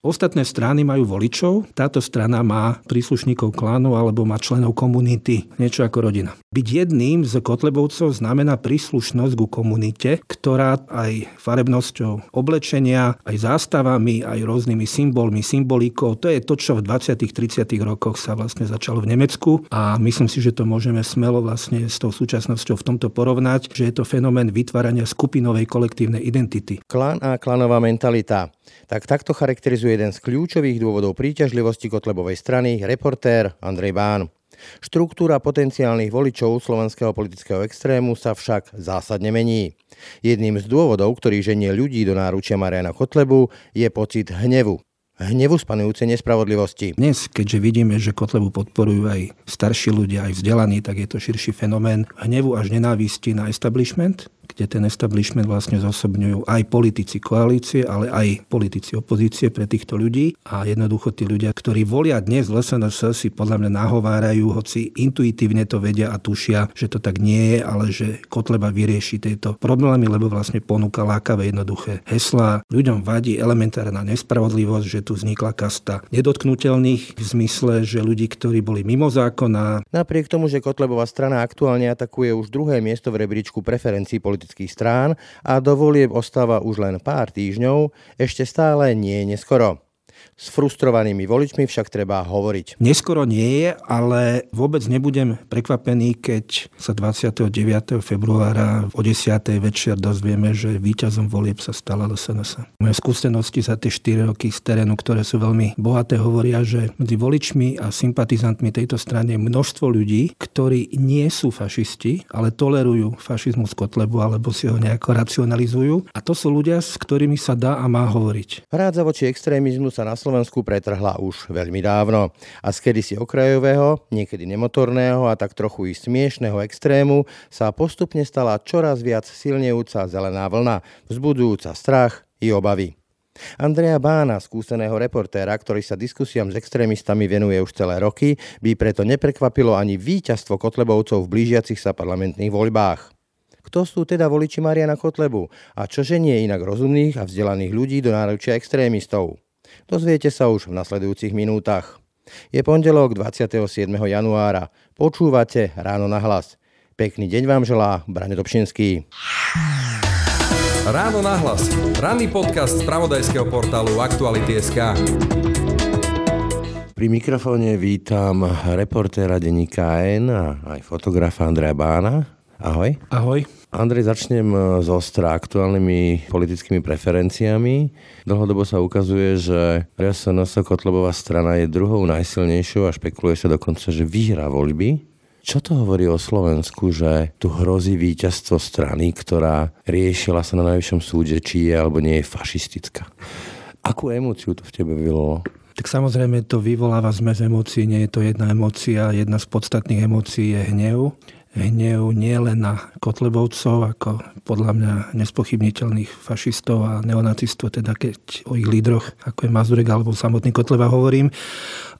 Ostatné strany majú voličov, táto strana má príslušníkov klánu alebo má členov komunity, niečo ako rodina. Byť jedným z Kotlebovcov znamená príslušnosť ku komunite, ktorá aj farebnosťou oblečenia, aj zástavami, aj rôznymi symbolmi, symbolikou, to je to, čo v 20. 30. rokoch sa vlastne začalo v Nemecku a myslím si, že to môžeme smelo vlastne s tou súčasnosťou v tomto porovnať, že je to fenomén vytvárania skupinovej kolektívnej identity. Klan a klanová mentalita. Tak takto charakterizuje jeden z kľúčových dôvodov príťažlivosti Kotlebovej strany reportér Andrej Bán. Štruktúra potenciálnych voličov slovenského politického extrému sa však zásadne mení. Jedným z dôvodov, ktorý ženie ľudí do náručia Mariana Kotlebu, je pocit hnevu hnevu spanujúcej nespravodlivosti. Dnes, keďže vidíme, že Kotlebu podporujú aj starší ľudia, aj vzdelaní, tak je to širší fenomén hnevu až nenávisti na establishment, kde ten establishment vlastne zosobňujú aj politici koalície, ale aj politici opozície pre týchto ľudí. A jednoducho tí ľudia, ktorí volia dnes LSNS, si podľa mňa nahovárajú, hoci intuitívne to vedia a tušia, že to tak nie je, ale že Kotleba vyrieši tieto problémy, lebo vlastne ponúka lákavé jednoduché hesla. Ľuďom vadí elementárna nespravodlivosť, že tu vznikla kasta nedotknutelných v zmysle, že ľudí, ktorí boli mimo zákona. Napriek tomu, že Kotlebová strana aktuálne atakuje už druhé miesto v rebríčku preferencií politických politických strán a do volieb ostáva už len pár týždňov, ešte stále nie neskoro. S frustrovanými voličmi však treba hovoriť. Neskoro nie je, ale vôbec nebudem prekvapený, keď sa 29. februára o 10. večer dozvieme, že víťazom volieb sa stala LSNS. Moje skúsenosti za tie 4 roky z terénu, ktoré sú veľmi bohaté, hovoria, že medzi voličmi a sympatizantmi tejto strany je množstvo ľudí, ktorí nie sú fašisti, ale tolerujú fašizmus Kotlebu alebo si ho nejako racionalizujú. A to sú ľudia, s ktorými sa dá a má hovoriť. Hrádza voči extrémizmu sa na Slovensku pretrhla už veľmi dávno. A z kedysi okrajového, niekedy nemotorného a tak trochu i smiešného extrému sa postupne stala čoraz viac silnejúca zelená vlna, vzbudujúca strach i obavy. Andrea Bána, skúseného reportéra, ktorý sa diskusiám s extrémistami venuje už celé roky, by preto neprekvapilo ani víťazstvo Kotlebovcov v blížiacich sa parlamentných voľbách. Kto sú teda voliči Mariana Kotlebu a čo ženie inak rozumných a vzdelaných ľudí do náručia extrémistov? Dozviete sa už v nasledujúcich minútach. Je pondelok 27. januára. Počúvate Ráno na hlas. Pekný deň vám želá Brane Dobšinský. Ráno na hlas. Ranný podcast z pravodajského portálu Aktuality.sk. Pri mikrofóne vítam reportéra denníka N a aj fotografa Andreja Bána. Ahoj. Ahoj. Andrej, začnem e, s ostra aktuálnymi politickými preferenciami. Dlhodobo sa ukazuje, že RSNS Kotlebová strana je druhou najsilnejšou a špekuluje sa dokonca, že vyhrá voľby. Čo to hovorí o Slovensku, že tu hrozí víťazstvo strany, ktorá riešila sa na najvyššom súde, či je alebo nie je fašistická? Akú emóciu to v tebe vyvolalo? Tak samozrejme to vyvoláva zmes emócií, nie je to jedna emócia. Jedna z podstatných emócií je hnev hnev nie len na Kotlebovcov, ako podľa mňa nespochybniteľných fašistov a neonacistov, teda keď o ich lídroch, ako je Mazurek alebo samotný Kotleba hovorím,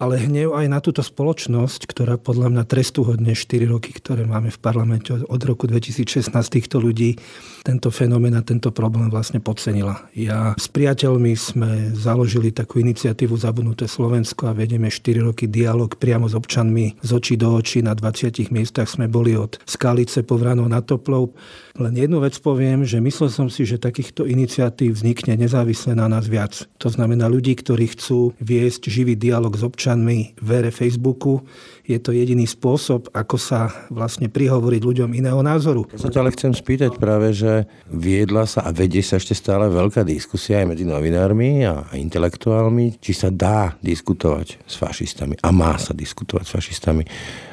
ale hnev aj na túto spoločnosť, ktorá podľa mňa trestuhodne 4 roky, ktoré máme v parlamente od roku 2016 týchto ľudí, tento fenomén a tento problém vlastne podcenila. Ja s priateľmi sme založili takú iniciatívu Zabudnuté Slovensko a vedieme 4 roky dialog priamo s občanmi z očí do očí. Na 20 miestach sme boli od Skalice po Vranov na Toplov. Len jednu vec poviem, že myslel som si, že takýchto iniciatív vznikne nezávisle na nás viac. To znamená ľudí, ktorí chcú viesť živý dialog s občanmi v ére Facebooku. Je to jediný spôsob, ako sa vlastne prihovoriť ľuďom iného názoru. Ja sa ťa ale chcem spýtať práve, že viedla sa a vedie sa ešte stále veľká diskusia aj medzi novinármi a intelektuálmi, či sa dá diskutovať s fašistami a má sa diskutovať s fašistami.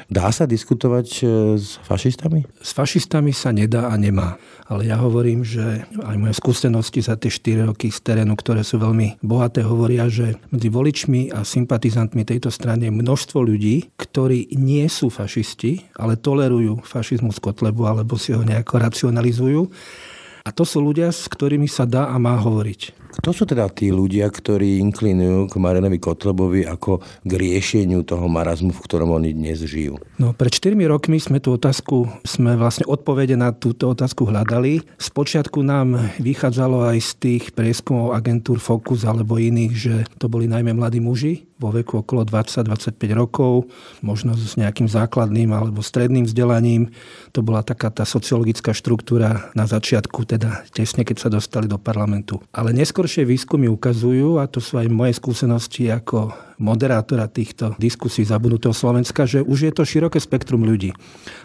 Dá sa diskutovať e, s fašistami? S fašistami sa nedá a nemá. Ale ja hovorím, že aj moje skúsenosti za tie 4 roky z terénu, ktoré sú veľmi bohaté, hovoria, že medzi voličmi a sympatizantmi tejto strany je množstvo ľudí, ktorí nie sú fašisti, ale tolerujú fašizmus Kotlebu alebo si ho nejako racionalizujú. A to sú ľudia, s ktorými sa dá a má hovoriť. Kto sú teda tí ľudia, ktorí inklinujú k Marinovi Kotlebovi ako k riešeniu toho marazmu, v ktorom oni dnes žijú? No, pred 4 rokmi sme tú otázku, sme vlastne odpovede na túto otázku hľadali. Spočiatku nám vychádzalo aj z tých prieskumov agentúr Focus alebo iných, že to boli najmä mladí muži, vo veku okolo 20-25 rokov, možno s nejakým základným alebo stredným vzdelaním. To bola taká tá sociologická štruktúra na začiatku, teda tesne keď sa dostali do parlamentu. Ale neskôršie výskumy ukazujú, a to sú aj moje skúsenosti ako moderátora týchto diskusí zabudnutého Slovenska, že už je to široké spektrum ľudí.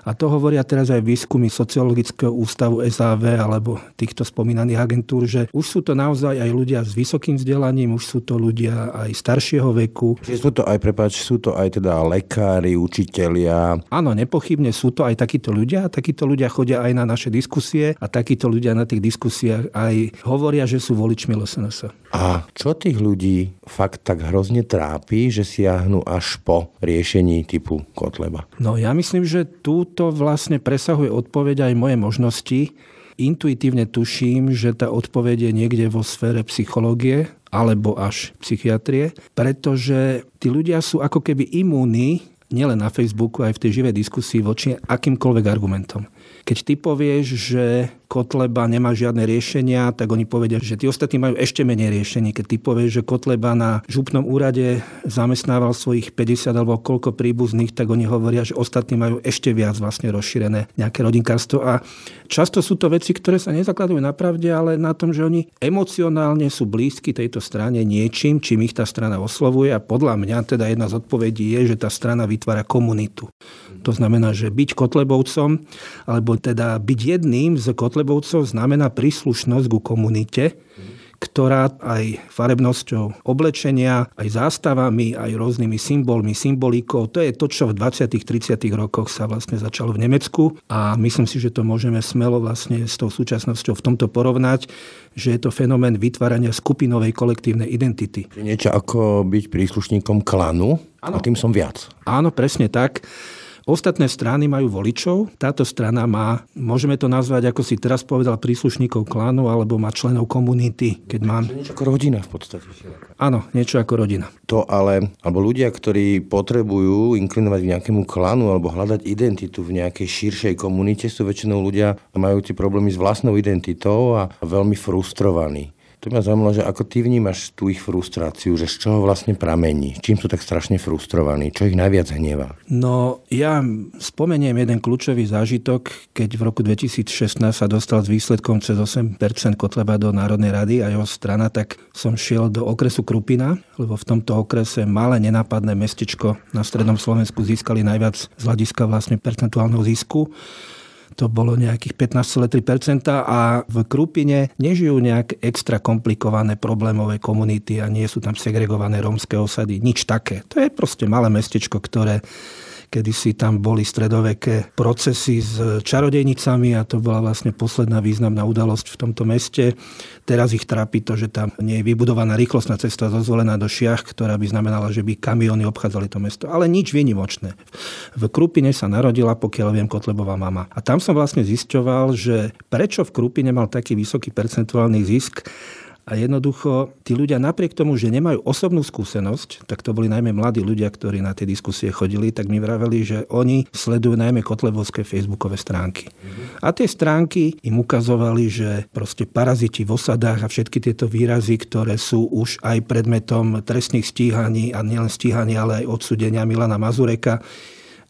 A to hovoria teraz aj výskumy sociologického ústavu SAV alebo týchto spomínaných agentúr, že už sú to naozaj aj ľudia s vysokým vzdelaním, už sú to ľudia aj staršieho veku. Čiže sú to aj, prepáč, sú to aj teda lekári, učitelia. Áno, nepochybne sú to aj takíto ľudia takíto ľudia chodia aj na naše diskusie a takíto ľudia na tých diskusiách aj hovoria, že sú voličmi LSNS. A čo tých ľudí fakt tak hrozne trápi, že siahnu až po riešení typu Kotleba? No ja myslím, že túto vlastne presahuje odpoveď aj moje možnosti. Intuitívne tuším, že tá odpoveď je niekde vo sfére psychológie alebo až psychiatrie, pretože tí ľudia sú ako keby imúni nielen na Facebooku, aj v tej živej diskusii voči akýmkoľvek argumentom. Keď ty povieš, že Kotleba nemá žiadne riešenia, tak oni povedia, že tí ostatní majú ešte menej riešení. Keď ty povieš, že Kotleba na župnom úrade zamestnával svojich 50 alebo koľko príbuzných, tak oni hovoria, že ostatní majú ešte viac vlastne rozšírené nejaké rodinkárstvo. A často sú to veci, ktoré sa nezakladujú na pravde, ale na tom, že oni emocionálne sú blízki tejto strane niečím, čím ich tá strana oslovuje. A podľa mňa teda jedna z odpovedí je, že tá strana vytvára komunitu. To znamená, že byť Kotlebovcom, alebo teda byť jedným z Kotlebovcov, znamená príslušnosť ku komunite, ktorá aj farebnosťou oblečenia, aj zástavami, aj rôznymi symbolmi, symbolikou, to je to, čo v 20. 30. rokoch sa vlastne začalo v Nemecku a myslím si, že to môžeme smelo vlastne s tou súčasnosťou v tomto porovnať, že je to fenomén vytvárania skupinovej kolektívnej identity. Niečo ako byť príslušníkom klanu ano. a tým som viac. Áno, presne tak. Ostatné strany majú voličov, táto strana má, môžeme to nazvať, ako si teraz povedal, príslušníkov klánu alebo má členov komunity. Keď mám... Niečo ako rodina v podstate. Áno, niečo ako rodina. To ale, alebo ľudia, ktorí potrebujú inklinovať k nejakému klanu alebo hľadať identitu v nejakej širšej komunite, sú väčšinou ľudia majúci problémy s vlastnou identitou a veľmi frustrovaní. To ma zaujímalo, že ako ty vnímaš tú ich frustráciu, že z čoho vlastne pramení? Čím sú tak strašne frustrovaní? Čo ich najviac hnieva? No, ja spomeniem jeden kľúčový zážitok, keď v roku 2016 sa dostal s výsledkom cez 8% Kotleba do Národnej rady a jeho strana, tak som šiel do okresu Krupina, lebo v tomto okrese malé nenápadné mestečko na strednom Slovensku získali najviac z hľadiska vlastne percentuálneho zisku to bolo nejakých 15,3% a v Krupine nežijú nejak extra komplikované problémové komunity a nie sú tam segregované rómske osady, nič také. To je proste malé mestečko, ktoré kedy si tam boli stredoveké procesy s čarodejnicami a to bola vlastne posledná významná udalosť v tomto meste. Teraz ich trápi to, že tam nie je vybudovaná rýchlostná cesta zozvolená do Šiach, ktorá by znamenala, že by kamiony obchádzali to mesto. Ale nič výnimočné. V Krupine sa narodila, pokiaľ viem, Kotlebová mama. A tam som vlastne zisťoval, že prečo v Krupine mal taký vysoký percentuálny zisk, a jednoducho, tí ľudia napriek tomu, že nemajú osobnú skúsenosť, tak to boli najmä mladí ľudia, ktorí na tie diskusie chodili, tak mi vraveli, že oni sledujú najmä kotlebovské facebookové stránky. A tie stránky im ukazovali, že proste paraziti v osadách a všetky tieto výrazy, ktoré sú už aj predmetom trestných stíhaní a nielen stíhaní, ale aj odsudenia Milana Mazureka,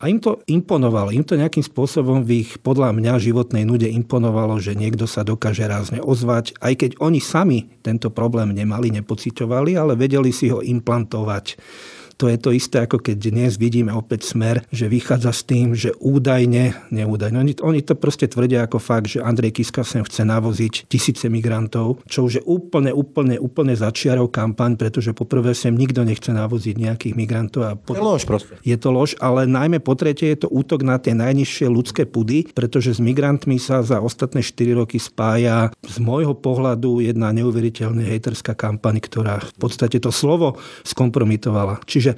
a im to imponovalo, im to nejakým spôsobom v ich podľa mňa životnej nude imponovalo, že niekto sa dokáže rázne ozvať, aj keď oni sami tento problém nemali, nepociťovali, ale vedeli si ho implantovať to je to isté, ako keď dnes vidíme opäť smer, že vychádza s tým, že údajne, neúdajne, oni, oni to proste tvrdia ako fakt, že Andrej Kiska sem chce navoziť tisíce migrantov, čo už je úplne, úplne, úplne začiarov kampaň, pretože poprvé sem nikto nechce navoziť nejakých migrantov. A po... Je lož proste. Je to lož, ale najmä po tretie je to útok na tie najnižšie ľudské pudy, pretože s migrantmi sa za ostatné 4 roky spája z môjho pohľadu jedna neuveriteľná hejterská kampaň, ktorá v podstate to slovo skompromitovala. Čiže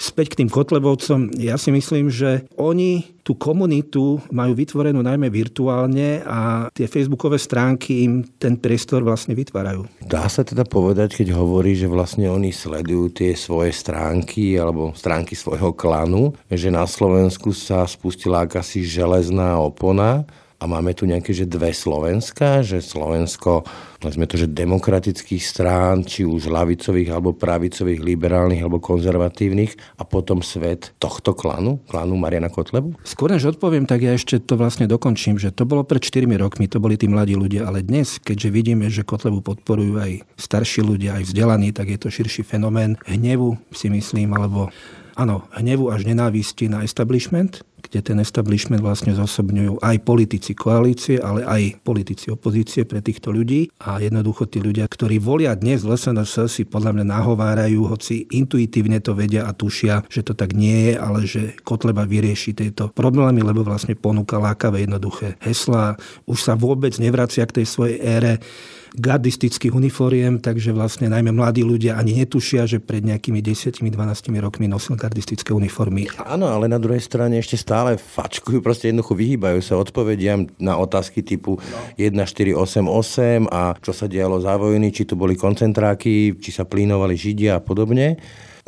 späť k tým Kotlebovcom. Ja si myslím, že oni tú komunitu majú vytvorenú najmä virtuálne a tie facebookové stránky im ten priestor vlastne vytvárajú. Dá sa teda povedať, keď hovorí, že vlastne oni sledujú tie svoje stránky alebo stránky svojho klanu, že na Slovensku sa spustila akási železná opona a máme tu nejaké, že dve Slovenska, že Slovensko, sme to, že demokratických strán, či už lavicových, alebo pravicových, liberálnych, alebo konzervatívnych a potom svet tohto klanu, klanu Mariana Kotlebu? Skôr než odpoviem, tak ja ešte to vlastne dokončím, že to bolo pred 4 rokmi, to boli tí mladí ľudia, ale dnes, keďže vidíme, že Kotlebu podporujú aj starší ľudia, aj vzdelaní, tak je to širší fenomén hnevu, si myslím, alebo áno, hnevu až nenávisti na establishment, kde ten establishment vlastne zosobňujú aj politici koalície, ale aj politici opozície pre týchto ľudí. A jednoducho tí ľudia, ktorí volia dnes LSNS, si podľa mňa nahovárajú, hoci intuitívne to vedia a tušia, že to tak nie je, ale že Kotleba vyrieši tieto problémy, lebo vlastne ponúka lákavé jednoduché heslá. Už sa vôbec nevracia k tej svojej ére gardistických uniforiem, takže vlastne najmä mladí ľudia ani netušia, že pred nejakými 10-12 rokmi nosil gardistické uniformy. Áno, ale na druhej strane ešte stále fačkujú, proste jednoducho vyhýbajú sa odpovediam na otázky typu no. 1488 a čo sa dialo za vojny, či tu boli koncentráky, či sa plínovali Židia a podobne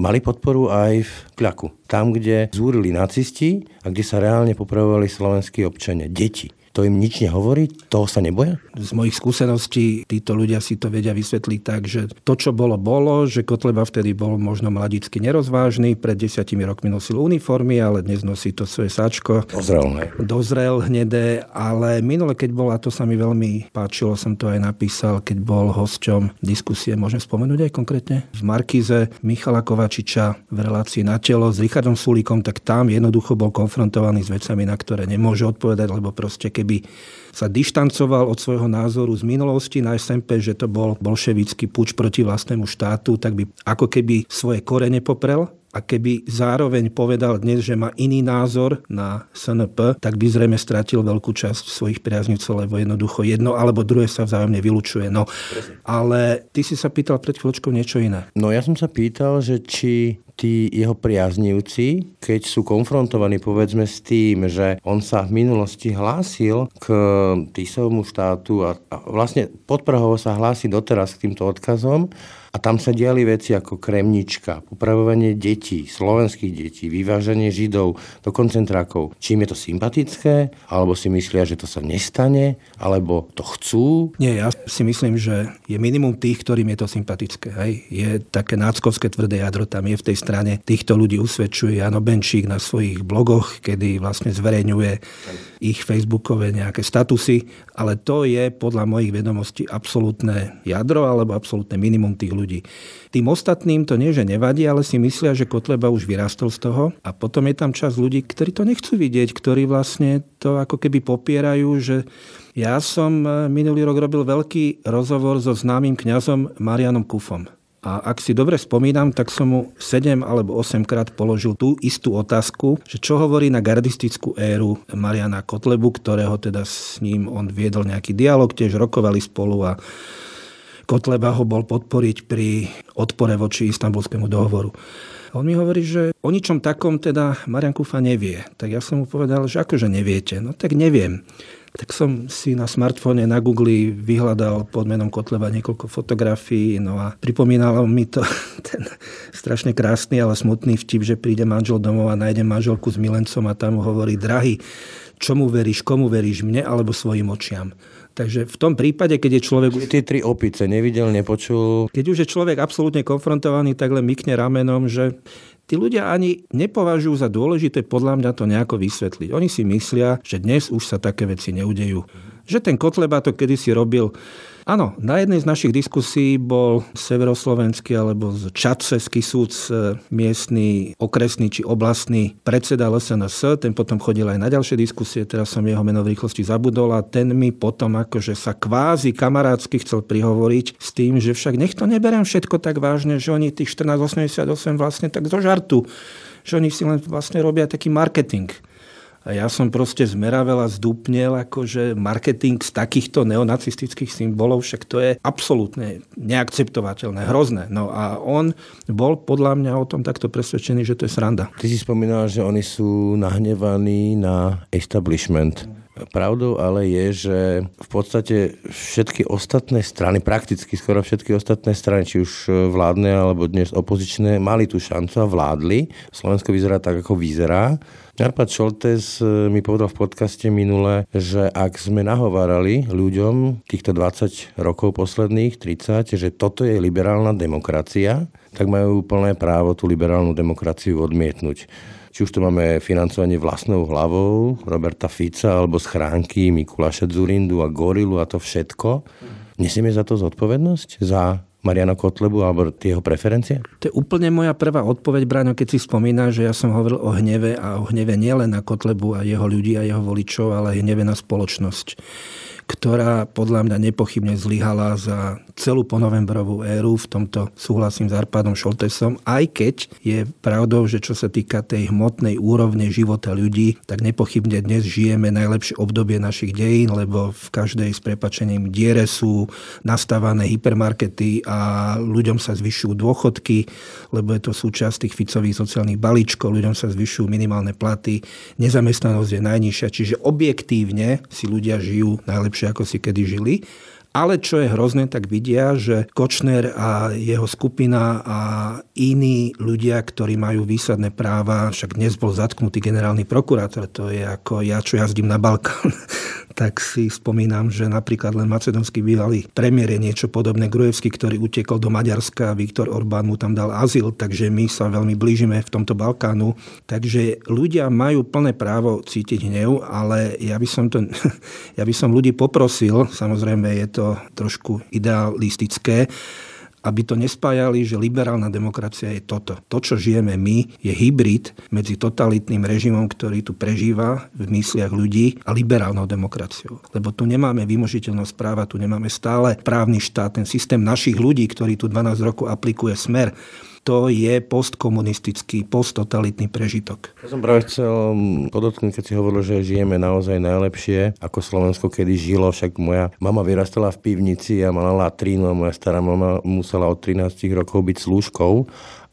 mali podporu aj v Kľaku. Tam, kde zúrili nacisti a kde sa reálne popravovali slovenskí občania, deti to im nič nehovorí? Toho sa neboja? Z mojich skúseností títo ľudia si to vedia vysvetliť tak, že to, čo bolo, bolo, že Kotleba vtedy bol možno mladicky nerozvážny, pred desiatimi rokmi nosil uniformy, ale dnes nosí to svoje sačko. Dozrel, ne? Dozrel hnedé, ale minule, keď bola, to sa mi veľmi páčilo, som to aj napísal, keď bol hosťom diskusie, môžem spomenúť aj konkrétne, v Markize Michala Kovačiča v relácii na telo s Richardom Sulíkom, tak tam jednoducho bol konfrontovaný s vecami, na ktoré nemôže odpovedať, lebo proste keď keby sa dištancoval od svojho názoru z minulosti na SMP, že to bol bolševický puč proti vlastnému štátu, tak by ako keby svoje korene poprel a keby zároveň povedal dnes, že má iný názor na SNP, tak by zrejme stratil veľkú časť svojich priaznivcov, lebo jednoducho jedno alebo druhé sa vzájomne vylučuje. No, ale ty si sa pýtal pred chvíľočkou niečo iné. No ja som sa pýtal, že či tí jeho priaznivci, keď sú konfrontovaní povedzme s tým, že on sa v minulosti hlásil k Tisovmu štátu a, a vlastne podprahovo sa hlási doteraz k týmto odkazom a tam sa diali veci ako kremnička, popravovanie detí, slovenských detí, vyvážanie židov do koncentrákov. Čím je to sympatické, alebo si myslia, že to sa nestane, alebo to chcú? Nie, ja si myslím, že je minimum tých, ktorým je to sympatické. Hej. Je také náckovské tvrdé jadro, tam je v tej strane. Týchto ľudí usvedčuje Jano Benčík na svojich blogoch, kedy vlastne zverejňuje ich facebookové nejaké statusy, ale to je podľa mojich vedomostí absolútne jadro alebo absolútne minimum tých ľudí. Tým ostatným to nie, že nevadí, ale si myslia, že Kotleba už vyrastol z toho a potom je tam čas ľudí, ktorí to nechcú vidieť, ktorí vlastne to ako keby popierajú, že ja som eh, minulý rok robil veľký rozhovor so známym kňazom Marianom Kufom. A ak si dobre spomínam, tak som mu 7 alebo 8 krát položil tú istú otázku, že čo hovorí na gardistickú éru Mariana Kotlebu, ktorého teda s ním on viedol nejaký dialog, tiež rokovali spolu a Kotleba ho bol podporiť pri odpore voči istambulskému dohovoru. On mi hovorí, že o ničom takom teda Marian Kufa nevie. Tak ja som mu povedal, že akože neviete. No tak neviem tak som si na smartfóne na Google vyhľadal pod menom Kotleba niekoľko fotografií, no a pripomínalo mi to ten strašne krásny, ale smutný vtip, že príde manžel domov a nájde manželku s milencom a tam mu hovorí, drahý, čomu veríš, komu veríš, mne alebo svojim očiam. Takže v tom prípade, keď je človek... Tie tri opice nevidel, nepočul. Keď už je človek absolútne konfrontovaný, tak len mykne ramenom, že tí ľudia ani nepovažujú za dôležité podľa mňa to nejako vysvetliť. Oni si myslia, že dnes už sa také veci neudejú. Že ten Kotleba to kedysi robil Áno, na jednej z našich diskusí bol severoslovenský alebo z Čadceský súd e, miestny, okresný či oblastný predseda LSNS, ten potom chodil aj na ďalšie diskusie, teraz som jeho meno v rýchlosti zabudol a ten mi potom akože sa kvázi kamarátsky chcel prihovoriť s tým, že však nech to neberiem všetko tak vážne, že oni tých 1488 vlastne tak zo žartu, že oni si len vlastne robia taký marketing. A ja som proste zmeravel a zdúpnel akože marketing z takýchto neonacistických symbolov, však to je absolútne neakceptovateľné, hrozné. No a on bol podľa mňa o tom takto presvedčený, že to je sranda. Ty si spomínal, že oni sú nahnevaní na establishment. Pravdou ale je, že v podstate všetky ostatné strany, prakticky skoro všetky ostatné strany, či už vládne alebo dnes opozičné, mali tú šancu a vládli. Slovensko vyzerá tak, ako vyzerá. Arpad Šoltes e, mi povedal v podcaste minule, že ak sme nahovárali ľuďom týchto 20 rokov posledných, 30, že toto je liberálna demokracia, tak majú plné právo tú liberálnu demokraciu odmietnúť. Či už to máme financovanie vlastnou hlavou Roberta Fica alebo schránky Mikuláša Zurindu a Gorilu a to všetko. Nesieme za to zodpovednosť? Za Mariana Kotlebu alebo tie jeho preferencie? To je úplne moja prvá odpoveď, Braňo, keď si spomína, že ja som hovoril o hneve a o hneve nielen na Kotlebu a jeho ľudí a jeho voličov, ale aj hneve na spoločnosť ktorá podľa mňa nepochybne zlyhala za celú ponovembrovú éru. V tomto súhlasím s Arpádom Šoltesom, aj keď je pravdou, že čo sa týka tej hmotnej úrovne života ľudí, tak nepochybne dnes žijeme najlepšie obdobie našich dejín, lebo v každej s prepačením diere sú nastávané hypermarkety a ľuďom sa zvyšujú dôchodky, lebo je to súčasť tých Ficových sociálnych balíčkov, ľuďom sa zvyšujú minimálne platy, nezamestnanosť je najnižšia, čiže objektívne si ľudia žijú najlepšie lepšie, ako si kedy žili. Ale čo je hrozné, tak vidia, že Kočner a jeho skupina a iní ľudia, ktorí majú výsadné práva, však dnes bol zatknutý generálny prokurátor, to je ako ja, čo jazdím na Balkán tak si spomínam, že napríklad len macedonský bývalý premiér je niečo podobné. Grujevský, ktorý utekol do Maďarska, Viktor Orbán mu tam dal azyl, takže my sa veľmi blížime v tomto Balkánu. Takže ľudia majú plné právo cítiť hnev, ale ja by som, to, ja by som ľudí poprosil, samozrejme je to trošku idealistické, aby to nespájali, že liberálna demokracia je toto. To, čo žijeme my, je hybrid medzi totalitným režimom, ktorý tu prežíva v mysliach ľudí a liberálnou demokraciou. Lebo tu nemáme vymožiteľnosť práva, tu nemáme stále právny štát, ten systém našich ľudí, ktorý tu 12 rokov aplikuje smer to je postkomunistický, posttotalitný prežitok. Ja som práve chcel podotknúť, keď si hovoril, že žijeme naozaj najlepšie, ako Slovensko kedy žilo, však moja mama vyrastala v pivnici a mala latrínu a moja stará mama musela od 13 rokov byť slúžkou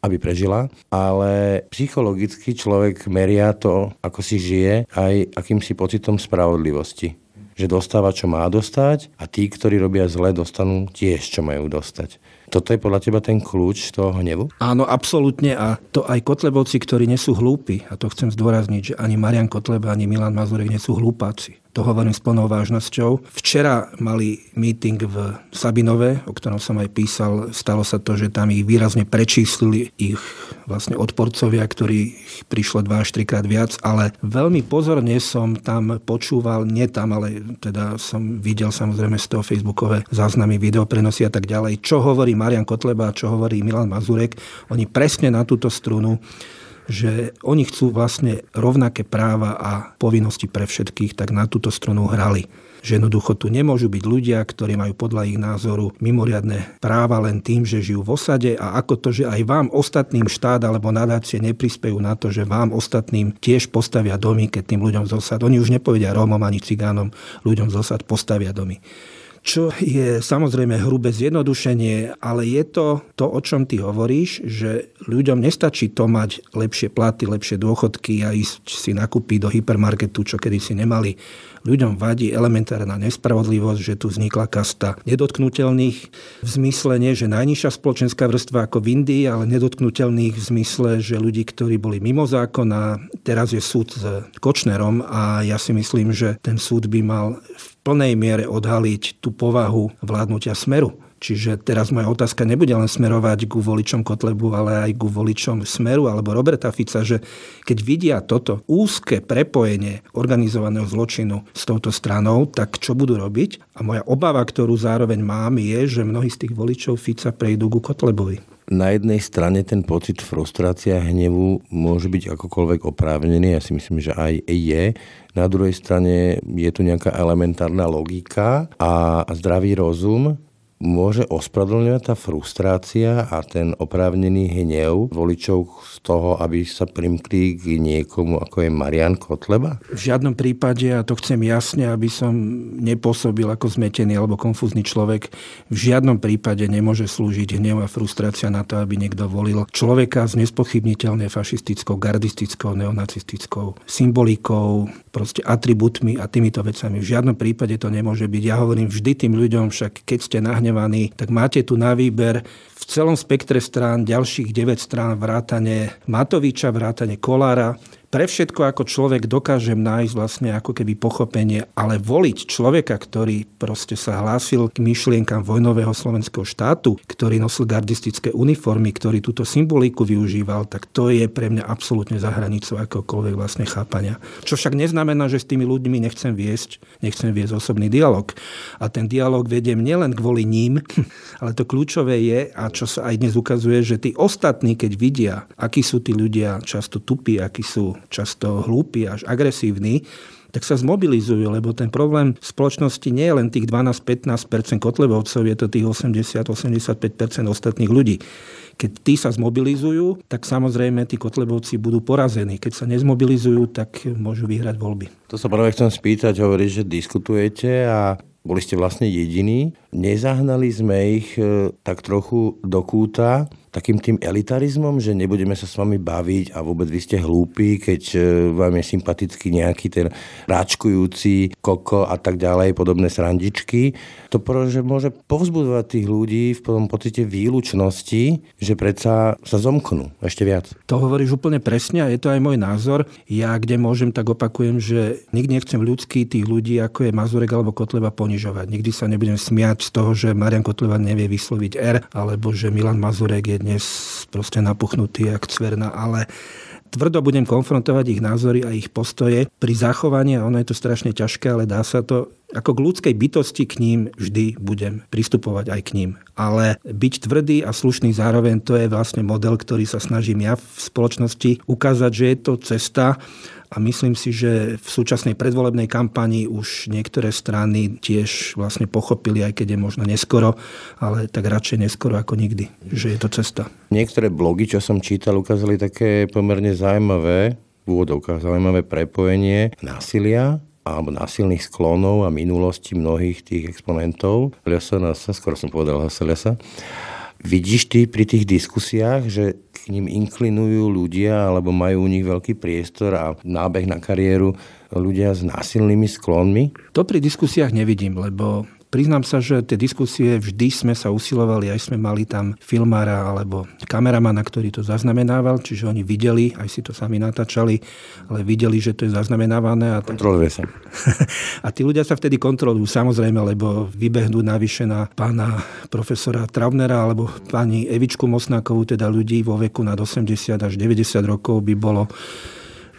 aby prežila, ale psychologicky človek meria to, ako si žije, aj akýmsi pocitom spravodlivosti že dostáva, čo má dostať a tí, ktorí robia zle, dostanú tiež, čo majú dostať. Toto je podľa teba ten kľúč toho hnevu? Áno, absolútne a to aj Kotlebovci, ktorí nie sú hlúpi, a to chcem zdôrazniť, že ani Marian Kotleba, ani Milan Mazurek nie sú hlúpáci. To hovorím s plnou vážnosťou. Včera mali meeting v Sabinove, o ktorom som aj písal. Stalo sa to, že tam ich výrazne prečíslili ich vlastne odporcovia, ktorí prišlo 2 až 3 krát viac, ale veľmi pozorne som tam počúval, nie tam, ale teda som videl samozrejme z toho facebookové záznamy, videoprenosy a tak ďalej, čo hovorí Marian Kotleba a čo hovorí Milan Mazurek. Oni presne na túto strunu že oni chcú vlastne rovnaké práva a povinnosti pre všetkých, tak na túto stranu hrali. Že jednoducho tu nemôžu byť ľudia, ktorí majú podľa ich názoru mimoriadne práva len tým, že žijú v osade a ako to, že aj vám ostatným štát alebo nadácie neprispejú na to, že vám ostatným tiež postavia domy, keď tým ľuďom z osad, oni už nepovedia Rómom ani cigánom, ľuďom z osad postavia domy čo je samozrejme hrubé zjednodušenie, ale je to to, o čom ty hovoríš, že ľuďom nestačí to mať lepšie platy, lepšie dôchodky a ísť si nakúpiť do hypermarketu, čo kedy si nemali. Ľuďom vadí elementárna nespravodlivosť, že tu vznikla kasta nedotknutelných v zmysle nie, že najnižšia spoločenská vrstva ako v Indii, ale nedotknutelných v zmysle, že ľudí, ktorí boli mimo zákona, teraz je súd s Kočnerom a ja si myslím, že ten súd by mal v plnej miere odhaliť tú povahu vládnutia smeru Čiže teraz moja otázka nebude len smerovať ku voličom Kotlebu, ale aj ku voličom Smeru alebo Roberta Fica, že keď vidia toto úzke prepojenie organizovaného zločinu s touto stranou, tak čo budú robiť? A moja obava, ktorú zároveň mám, je, že mnohí z tých voličov Fica prejdú ku Kotlebovi. Na jednej strane ten pocit frustrácia a hnevu môže byť akokoľvek oprávnený, ja si myslím, že aj je. Na druhej strane je tu nejaká elementárna logika a zdravý rozum, môže ospravedlňovať tá frustrácia a ten oprávnený hnev voličov z toho, aby sa primkli k niekomu, ako je Marian Kotleba? V žiadnom prípade, a to chcem jasne, aby som nepôsobil ako zmetený alebo konfúzny človek, v žiadnom prípade nemôže slúžiť hnev a frustrácia na to, aby niekto volil človeka s nespochybniteľne fašistickou, gardistickou, neonacistickou symbolikou, proste atribútmi a týmito vecami. V žiadnom prípade to nemôže byť. Ja hovorím vždy tým ľuďom, však keď ste nahnevaní, tak máte tu na výber v celom spektre strán ďalších 9 strán vrátane Matoviča, vrátane Kolára, pre všetko ako človek dokážem nájsť vlastne ako keby pochopenie, ale voliť človeka, ktorý proste sa hlásil k myšlienkam vojnového slovenského štátu, ktorý nosil gardistické uniformy, ktorý túto symboliku využíval, tak to je pre mňa absolútne za hranicou akokoľvek vlastne chápania. Čo však neznamená, že s tými ľuďmi nechcem viesť, nechcem viesť osobný dialog. A ten dialog vediem nielen kvôli ním, ale to kľúčové je, a čo sa aj dnes ukazuje, že tí ostatní, keď vidia, akí sú tí ľudia často tupí, akí sú často hlúpi až agresívni, tak sa zmobilizujú, lebo ten problém v spoločnosti nie je len tých 12-15% kotlebovcov, je to tých 80-85% ostatných ľudí. Keď tí sa zmobilizujú, tak samozrejme tí kotlebovci budú porazení. Keď sa nezmobilizujú, tak môžu vyhrať voľby. To sa práve chcem spýtať, hovorí, že diskutujete a boli ste vlastne jediní. Nezahnali sme ich e, tak trochu do kúta takým tým elitarizmom, že nebudeme sa s vami baviť a vôbec vy ste hlúpi, keď e, vám je sympatický nejaký ten ráčkujúci koko a tak ďalej, podobné srandičky. To že môže povzbudovať tých ľudí v tom pocite výlučnosti, že predsa sa zomknú ešte viac. To hovoríš úplne presne a je to aj môj názor. Ja, kde môžem, tak opakujem, že nikdy nechcem ľudský tých ľudí, ako je Mazurek alebo Kotleba, ponižovať. Nikdy sa nebudem smiať z toho, že Marian Kotleba nevie vysloviť R, alebo že Milan Mazurek je dnes proste napuchnutý jak cverna, ale tvrdo budem konfrontovať ich názory a ich postoje pri zachovaní, ono je to strašne ťažké, ale dá sa to, ako k ľudskej bytosti k ním vždy budem pristupovať aj k ním. Ale byť tvrdý a slušný zároveň, to je vlastne model, ktorý sa snažím ja v spoločnosti ukázať, že je to cesta, a myslím si, že v súčasnej predvolebnej kampani už niektoré strany tiež vlastne pochopili, aj keď je možno neskoro, ale tak radšej neskoro ako nikdy, že je to cesta. Niektoré blogy, čo som čítal, ukázali také pomerne zaujímavé, v úvodovkách zaujímavé prepojenie násilia alebo násilných sklonov a minulosti mnohých tých exponentov LSNS, skoro som povedal LSNS. Vidíš ty pri tých diskusiách, že k ním inklinujú ľudia alebo majú u nich veľký priestor a nábeh na kariéru ľudia s násilnými sklonmi? To pri diskusiách nevidím, lebo Priznám sa, že tie diskusie vždy sme sa usilovali, aj sme mali tam filmára alebo kameramana, ktorý to zaznamenával, čiže oni videli, aj si to sami natáčali, ale videli, že to je zaznamenávané. A Kontroluje sa. a tí ľudia sa vtedy kontrolujú, samozrejme, lebo vybehnú navyše na pána profesora Traubnera alebo pani Evičku Mosnákovú, teda ľudí vo veku nad 80 až 90 rokov by bolo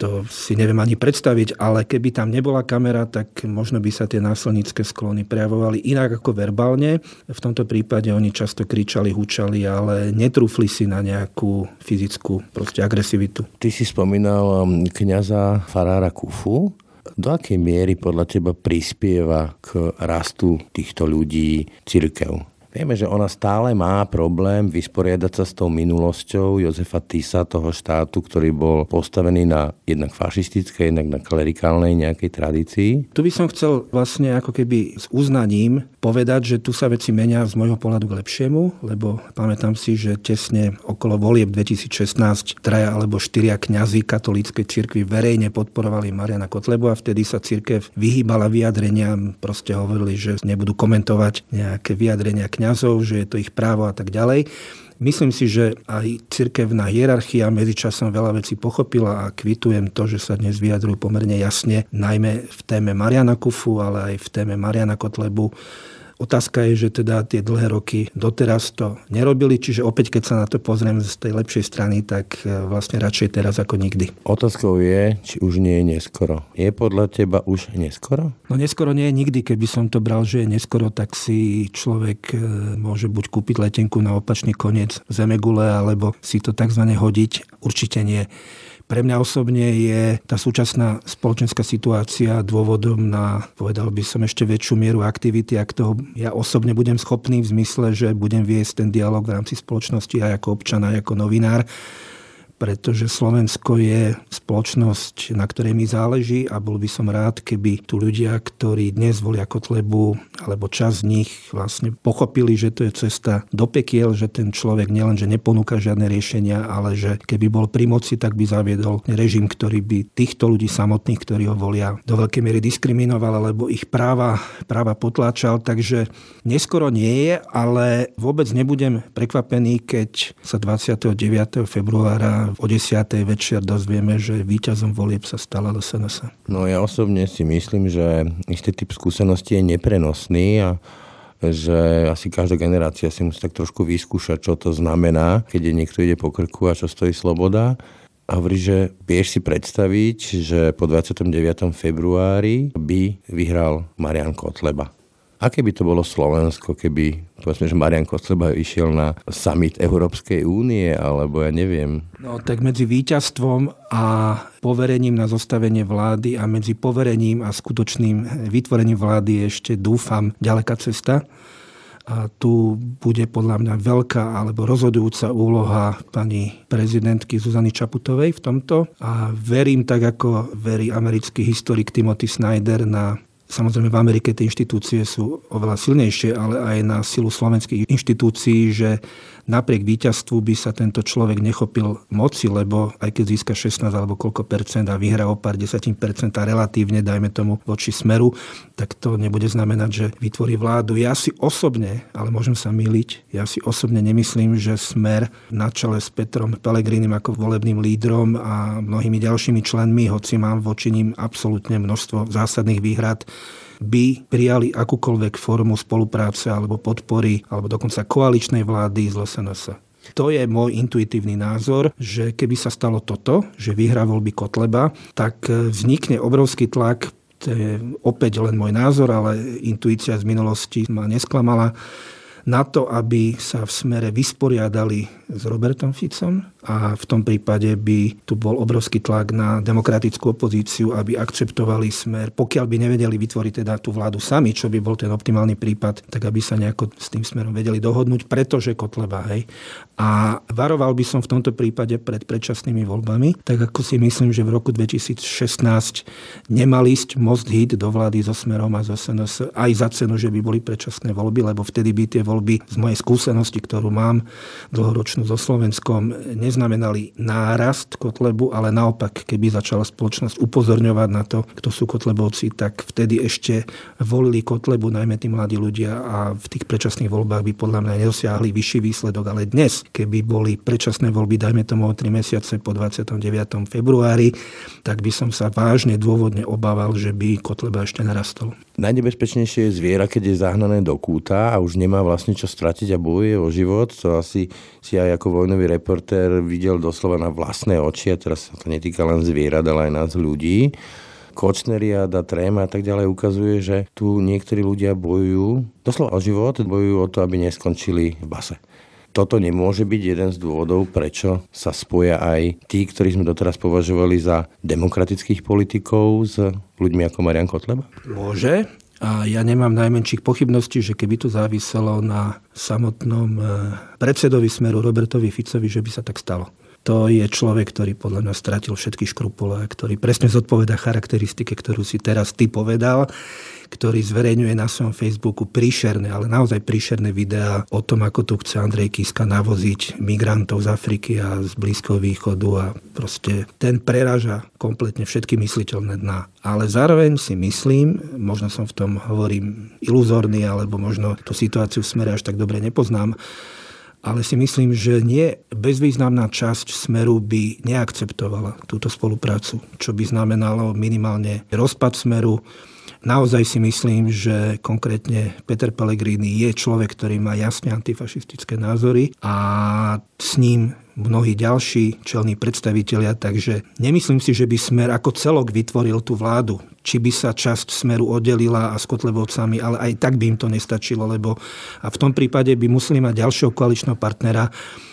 to si neviem ani predstaviť, ale keby tam nebola kamera, tak možno by sa tie násilnícke sklony prejavovali inak ako verbálne. V tomto prípade oni často kričali, hučali, ale netrúfli si na nejakú fyzickú proste agresivitu. Ty si spomínal um, kniaza Farára Kufu. Do akej miery podľa teba prispieva k rastu týchto ľudí církev? Vieme, že ona stále má problém vysporiadať sa s tou minulosťou Jozefa Tisa, toho štátu, ktorý bol postavený na jednak fašistickej, jednak na klerikálnej nejakej tradícii. Tu by som chcel vlastne ako keby s uznaním povedať, že tu sa veci menia z môjho pohľadu k lepšiemu, lebo pamätám si, že tesne okolo volieb 2016 traja alebo štyria kňazi katolíckej cirkvi verejne podporovali Mariana Kotlebu a vtedy sa cirkev vyhýbala vyjadreniam, proste hovorili, že nebudú komentovať nejaké vyjadrenia kňazov kňazov, že je to ich právo a tak ďalej. Myslím si, že aj cirkevná hierarchia medzičasom veľa vecí pochopila a kvitujem to, že sa dnes vyjadrujú pomerne jasne, najmä v téme Mariana Kufu, ale aj v téme Mariana Kotlebu Otázka je, že teda tie dlhé roky doteraz to nerobili, čiže opäť keď sa na to pozriem z tej lepšej strany, tak e, vlastne radšej teraz ako nikdy. Otázkou je, či už nie je neskoro. Je podľa teba už neskoro? No neskoro nie je nikdy. Keby som to bral, že je neskoro, tak si človek e, môže buď kúpiť letenku na opačný koniec Zemegule, alebo si to tzv. hodiť. Určite nie. Pre mňa osobne je tá súčasná spoločenská situácia dôvodom na, povedal by som, ešte väčšiu mieru aktivity, ak toho ja osobne budem schopný v zmysle, že budem viesť ten dialog v rámci spoločnosti aj ako občan, aj ako novinár pretože Slovensko je spoločnosť, na ktorej mi záleží a bol by som rád, keby tu ľudia, ktorí dnes volia Kotlebu, alebo čas z nich vlastne pochopili, že to je cesta do pekiel, že ten človek nielenže neponúka žiadne riešenia, ale že keby bol pri moci, tak by zaviedol režim, ktorý by týchto ľudí samotných, ktorí ho volia, do veľkej miery diskriminoval, alebo ich práva, práva potláčal. Takže neskoro nie je, ale vôbec nebudem prekvapený, keď sa 29. februára o 10. večer dozvieme, že víťazom volieb sa stala SNS. No ja osobne si myslím, že istý typ skúsenosti je neprenosný a že asi každá generácia si musí tak trošku vyskúšať, čo to znamená, keď niekto ide po krku a čo stojí sloboda. A hovorí, že vieš si predstaviť, že po 29. februári by vyhral Marian Kotleba. Aké by to bolo Slovensko, keby, povedzme, že Marian Kotleba išiel na summit Európskej únie, alebo ja neviem. No tak medzi víťazstvom a poverením na zostavenie vlády a medzi poverením a skutočným vytvorením vlády ešte dúfam ďaleká cesta. A tu bude podľa mňa veľká alebo rozhodujúca úloha pani prezidentky Zuzany Čaputovej v tomto. A verím tak, ako verí americký historik Timothy Snyder na Samozrejme v Amerike tie inštitúcie sú oveľa silnejšie, ale aj na silu slovenských inštitúcií, že napriek víťazstvu by sa tento človek nechopil moci, lebo aj keď získa 16 alebo koľko percent a vyhrá o pár desatín percenta relatívne, dajme tomu, voči smeru, tak to nebude znamenať, že vytvorí vládu. Ja si osobne, ale môžem sa myliť, ja si osobne nemyslím, že smer na čele s Petrom Pelegrinim ako volebným lídrom a mnohými ďalšími členmi, hoci mám voči ním absolútne množstvo zásadných výhrad, by prijali akúkoľvek formu spolupráce alebo podpory alebo dokonca koaličnej vlády z SNS. To je môj intuitívny názor, že keby sa stalo toto, že vyhrá voľby Kotleba, tak vznikne obrovský tlak to je opäť len môj názor, ale intuícia z minulosti ma nesklamala na to, aby sa v smere vysporiadali s Robertom Ficom a v tom prípade by tu bol obrovský tlak na demokratickú opozíciu, aby akceptovali smer, pokiaľ by nevedeli vytvoriť teda tú vládu sami, čo by bol ten optimálny prípad, tak aby sa nejako s tým smerom vedeli dohodnúť, pretože Kotleba, hej. A varoval by som v tomto prípade pred predčasnými voľbami, tak ako si myslím, že v roku 2016 nemal ísť most hit do vlády so Smerom a zo SNS aj za cenu, že by boli predčasné voľby, lebo vtedy by tie voľby z mojej skúsenosti, ktorú mám dlhoročnú so Slovenskom, neznamenali nárast Kotlebu, ale naopak, keby začala spoločnosť upozorňovať na to, kto sú Kotlebovci, tak vtedy ešte volili Kotlebu, najmä tí mladí ľudia a v tých predčasných voľbách by podľa mňa nedosiahli vyšší výsledok. Ale dnes, keby boli predčasné voľby, dajme tomu o 3 mesiace po 29. februári, tak by som sa vážne dôvodne obával, že by Kotleba ešte narastol. Najnebezpečnejšie je zviera, keď je zahnané do kúta a už nemá vlastne čo stratiť a bojuje o život. To asi si aj ako vojnový reportér videl doslova na vlastné oči a teraz sa to netýka len zvierat, ale aj nás ľudí. Kočneriada, tréma a tak ďalej ukazuje, že tu niektorí ľudia bojujú doslova o život, bojujú o to, aby neskončili v base toto nemôže byť jeden z dôvodov, prečo sa spoja aj tí, ktorí sme doteraz považovali za demokratických politikov s ľuďmi ako Marian Kotleba? Môže. A ja nemám najmenších pochybností, že keby to záviselo na samotnom eh, predsedovi smeru Robertovi Ficovi, že by sa tak stalo to je človek, ktorý podľa mňa stratil všetky škrupule, ktorý presne zodpoveda charakteristike, ktorú si teraz ty povedal, ktorý zverejňuje na svojom Facebooku príšerné, ale naozaj príšerné videá o tom, ako tu chce Andrej Kiska navoziť migrantov z Afriky a z Blízkoho východu a proste ten preraža kompletne všetky mysliteľné dna. Ale zároveň si myslím, možno som v tom hovorím iluzórny, alebo možno tú situáciu v smere až tak dobre nepoznám, ale si myslím, že nie bezvýznamná časť Smeru by neakceptovala túto spoluprácu, čo by znamenalo minimálne rozpad Smeru. Naozaj si myslím, že konkrétne Peter Pellegrini je človek, ktorý má jasne antifašistické názory a s ním mnohí ďalší čelní predstavitelia, takže nemyslím si, že by Smer ako celok vytvoril tú vládu. Či by sa časť Smeru oddelila a s Kotlebovcami, ale aj tak by im to nestačilo, lebo a v tom prípade by museli mať ďalšieho koaličného partnera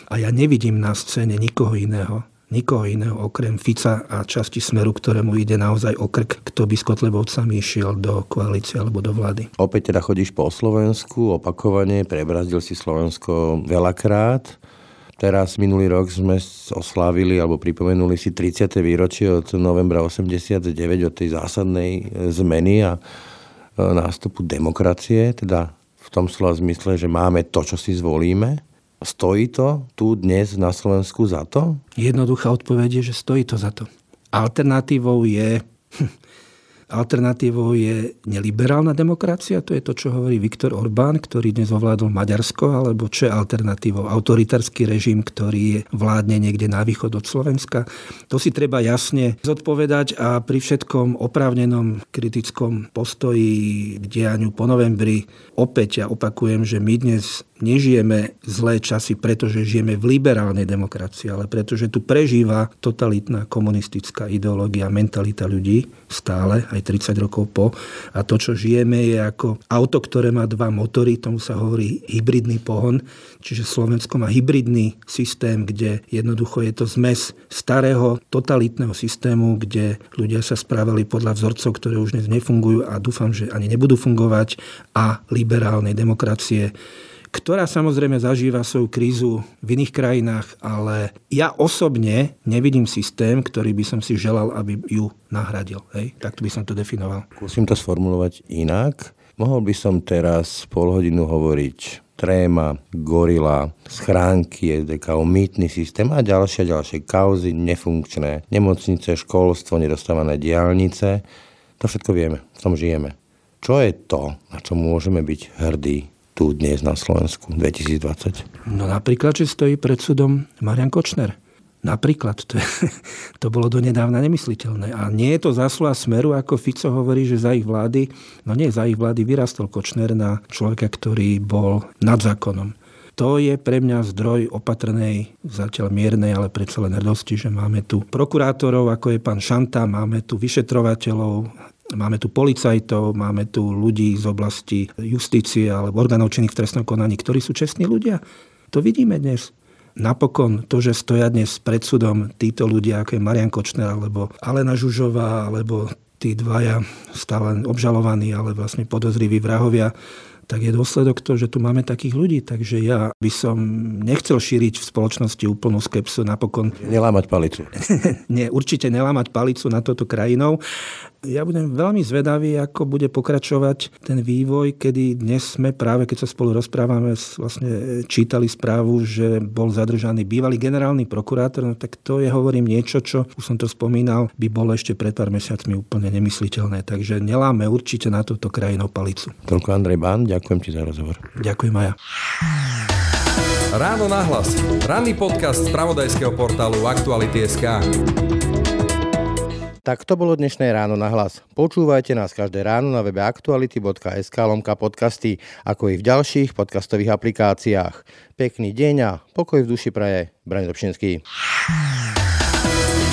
a ja nevidím na scéne nikoho iného, nikoho iného okrem Fica a časti Smeru, ktorému ide naozaj o krk, kto by s Kotlebovcami išiel do koalície alebo do vlády. Opäť teda chodíš po Slovensku, opakovane, prebrazdil si Slovensko veľakrát. Teraz minulý rok sme oslávili alebo pripomenuli si 30. výročie od novembra 89 od tej zásadnej e, zmeny a e, nástupu demokracie, teda v tom slova zmysle, že máme to, čo si zvolíme. Stojí to tu dnes na Slovensku za to? Jednoduchá odpoveď je, že stojí to za to. Alternatívou je Alternatívou je neliberálna demokracia, to je to, čo hovorí Viktor Orbán, ktorý dnes ovládol Maďarsko, alebo čo je alternatívou? Autoritársky režim, ktorý vládne niekde na východ od Slovenska. To si treba jasne zodpovedať a pri všetkom oprávnenom kritickom postoji k dianiu po novembri opäť ja opakujem, že my dnes nežijeme zlé časy, pretože žijeme v liberálnej demokracii, ale pretože tu prežíva totalitná komunistická ideológia, mentalita ľudí stále, aj 30 rokov po. A to, čo žijeme, je ako auto, ktoré má dva motory, tomu sa hovorí hybridný pohon, čiže Slovensko má hybridný systém, kde jednoducho je to zmes starého totalitného systému, kde ľudia sa správali podľa vzorcov, ktoré už dnes nefungujú a dúfam, že ani nebudú fungovať a liberálnej demokracie ktorá samozrejme zažíva svoju krízu v iných krajinách, ale ja osobne nevidím systém, ktorý by som si želal, aby ju nahradil. Hej? Takto by som to definoval. Musím to sformulovať inak. Mohol by som teraz pol hodinu hovoriť tréma, gorila, schránky, EDK, mýtny systém a ďalšie ďalšie kauzy, nefunkčné nemocnice, školstvo, nedostávané diálnice. To všetko vieme, v tom žijeme. Čo je to, na čo môžeme byť hrdí tu dnes na Slovensku 2020? No napríklad, že stojí pred súdom Marian Kočner. Napríklad, to, je, to bolo donedávna nemysliteľné. A nie je to zásluha smeru, ako Fico hovorí, že za ich vlády, no nie, za ich vlády vyrastol Kočner na človeka, ktorý bol nad zákonom. To je pre mňa zdroj opatrnej, zatiaľ miernej, ale predsa len hrdosti, že máme tu prokurátorov, ako je pán Šanta, máme tu vyšetrovateľov, Máme tu policajtov, máme tu ľudí z oblasti justície alebo orgánov činných v trestnom konaní, ktorí sú čestní ľudia. To vidíme dnes. Napokon to, že stoja dnes pred súdom títo ľudia, ako je Marian Kočner, alebo Alena Žužová, alebo tí dvaja stále obžalovaní, ale vlastne podozriví vrahovia, tak je dôsledok to, že tu máme takých ľudí. Takže ja by som nechcel šíriť v spoločnosti úplnú skepsu napokon. Nelámať palicu. Nie, určite nelámať palicu na toto krajinou. Ja budem veľmi zvedavý, ako bude pokračovať ten vývoj, kedy dnes sme práve, keď sa spolu rozprávame, vlastne čítali správu, že bol zadržaný bývalý generálny prokurátor, no tak to je, hovorím, niečo, čo, už som to spomínal, by bolo ešte pred pár mesiacmi úplne nemysliteľné. Takže neláme určite na túto krajinou palicu. Toľko Andrej Bán, ďakujem ti za rozhovor. Ďakujem, Maja. Ráno nahlas. Ranný podcast z pravodajského portálu Aktuality.sk. Tak to bolo dnešné ráno na hlas. Počúvajte nás každé ráno na webe aktuality.sk lomka podcasty, ako i v ďalších podcastových aplikáciách. Pekný deň a pokoj v duši praje. Brani Dobšinský.